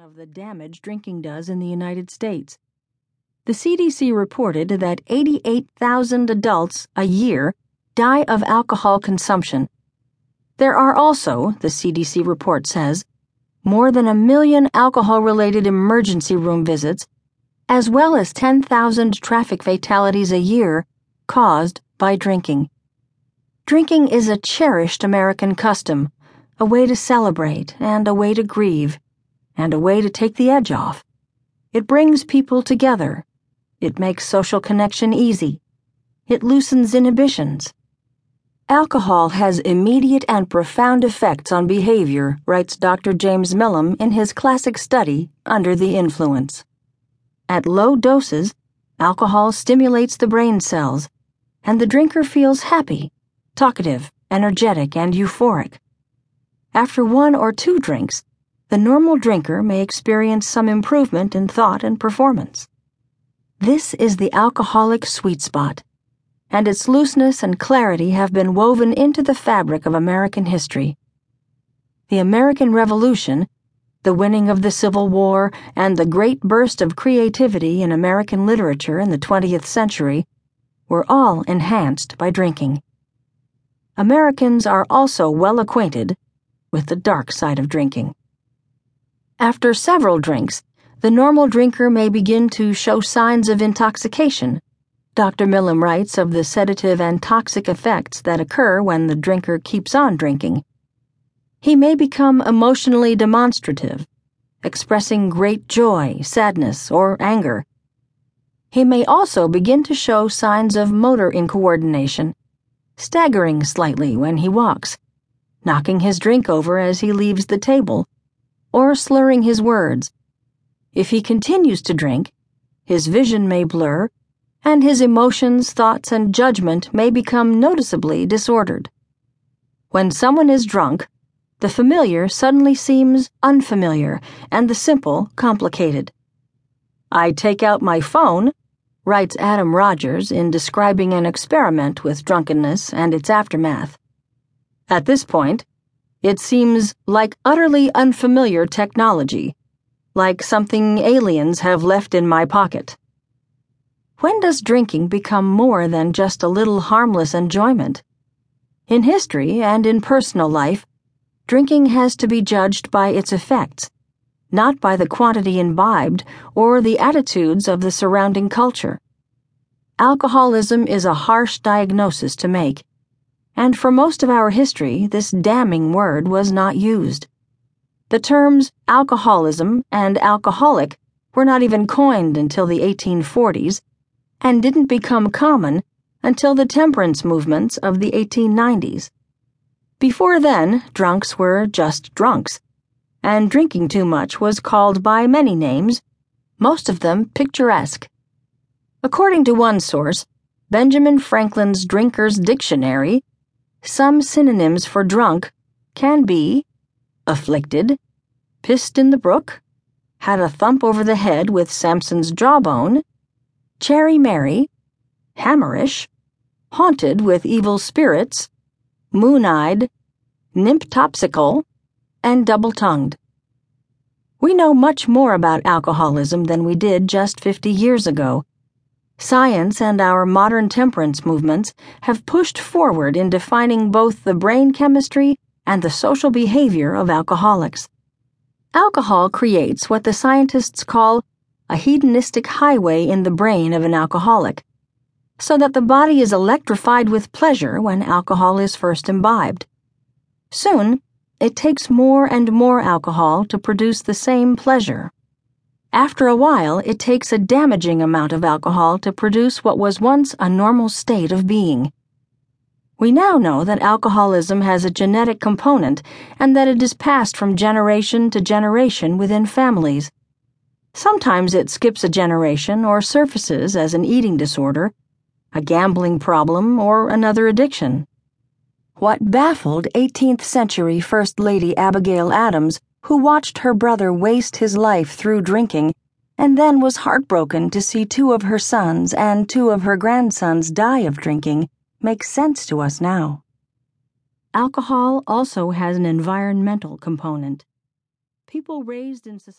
of the damage drinking does in the United States. The CDC reported that 88,000 adults a year die of alcohol consumption. There are also, the CDC report says, more than a million alcohol related emergency room visits, as well as 10,000 traffic fatalities a year caused by drinking. Drinking is a cherished American custom, a way to celebrate and a way to grieve and a way to take the edge off. It brings people together. It makes social connection easy. It loosens inhibitions. Alcohol has immediate and profound effects on behavior, writes Dr. James Milam in his classic study, Under the Influence. At low doses, alcohol stimulates the brain cells, and the drinker feels happy, talkative, energetic, and euphoric. After one or two drinks, the normal drinker may experience some improvement in thought and performance. This is the alcoholic sweet spot, and its looseness and clarity have been woven into the fabric of American history. The American Revolution, the winning of the Civil War, and the great burst of creativity in American literature in the 20th century were all enhanced by drinking. Americans are also well acquainted with the dark side of drinking. After several drinks, the normal drinker may begin to show signs of intoxication. Dr. Milam writes of the sedative and toxic effects that occur when the drinker keeps on drinking. He may become emotionally demonstrative, expressing great joy, sadness, or anger. He may also begin to show signs of motor incoordination, staggering slightly when he walks, knocking his drink over as he leaves the table or slurring his words. If he continues to drink, his vision may blur, and his emotions, thoughts, and judgment may become noticeably disordered. When someone is drunk, the familiar suddenly seems unfamiliar, and the simple complicated. I take out my phone, writes Adam Rogers in describing an experiment with drunkenness and its aftermath. At this point, it seems like utterly unfamiliar technology, like something aliens have left in my pocket. When does drinking become more than just a little harmless enjoyment? In history and in personal life, drinking has to be judged by its effects, not by the quantity imbibed or the attitudes of the surrounding culture. Alcoholism is a harsh diagnosis to make and for most of our history, this damning word was not used. The terms alcoholism and alcoholic were not even coined until the 1840s and didn't become common until the temperance movements of the 1890s. Before then, drunks were just drunks, and drinking too much was called by many names, most of them picturesque. According to one source, Benjamin Franklin's Drinker's Dictionary, some synonyms for drunk can be afflicted, pissed in the brook, had a thump over the head with Samson's jawbone, cherry merry, hammerish, haunted with evil spirits, moon eyed, nimptopsical, and double tongued. We know much more about alcoholism than we did just 50 years ago Science and our modern temperance movements have pushed forward in defining both the brain chemistry and the social behavior of alcoholics. Alcohol creates what the scientists call a hedonistic highway in the brain of an alcoholic, so that the body is electrified with pleasure when alcohol is first imbibed. Soon, it takes more and more alcohol to produce the same pleasure. After a while, it takes a damaging amount of alcohol to produce what was once a normal state of being. We now know that alcoholism has a genetic component and that it is passed from generation to generation within families. Sometimes it skips a generation or surfaces as an eating disorder, a gambling problem, or another addiction. What baffled 18th century First Lady Abigail Adams who watched her brother waste his life through drinking and then was heartbroken to see two of her sons and two of her grandsons die of drinking, makes sense to us now. Alcohol also has an environmental component. People raised in society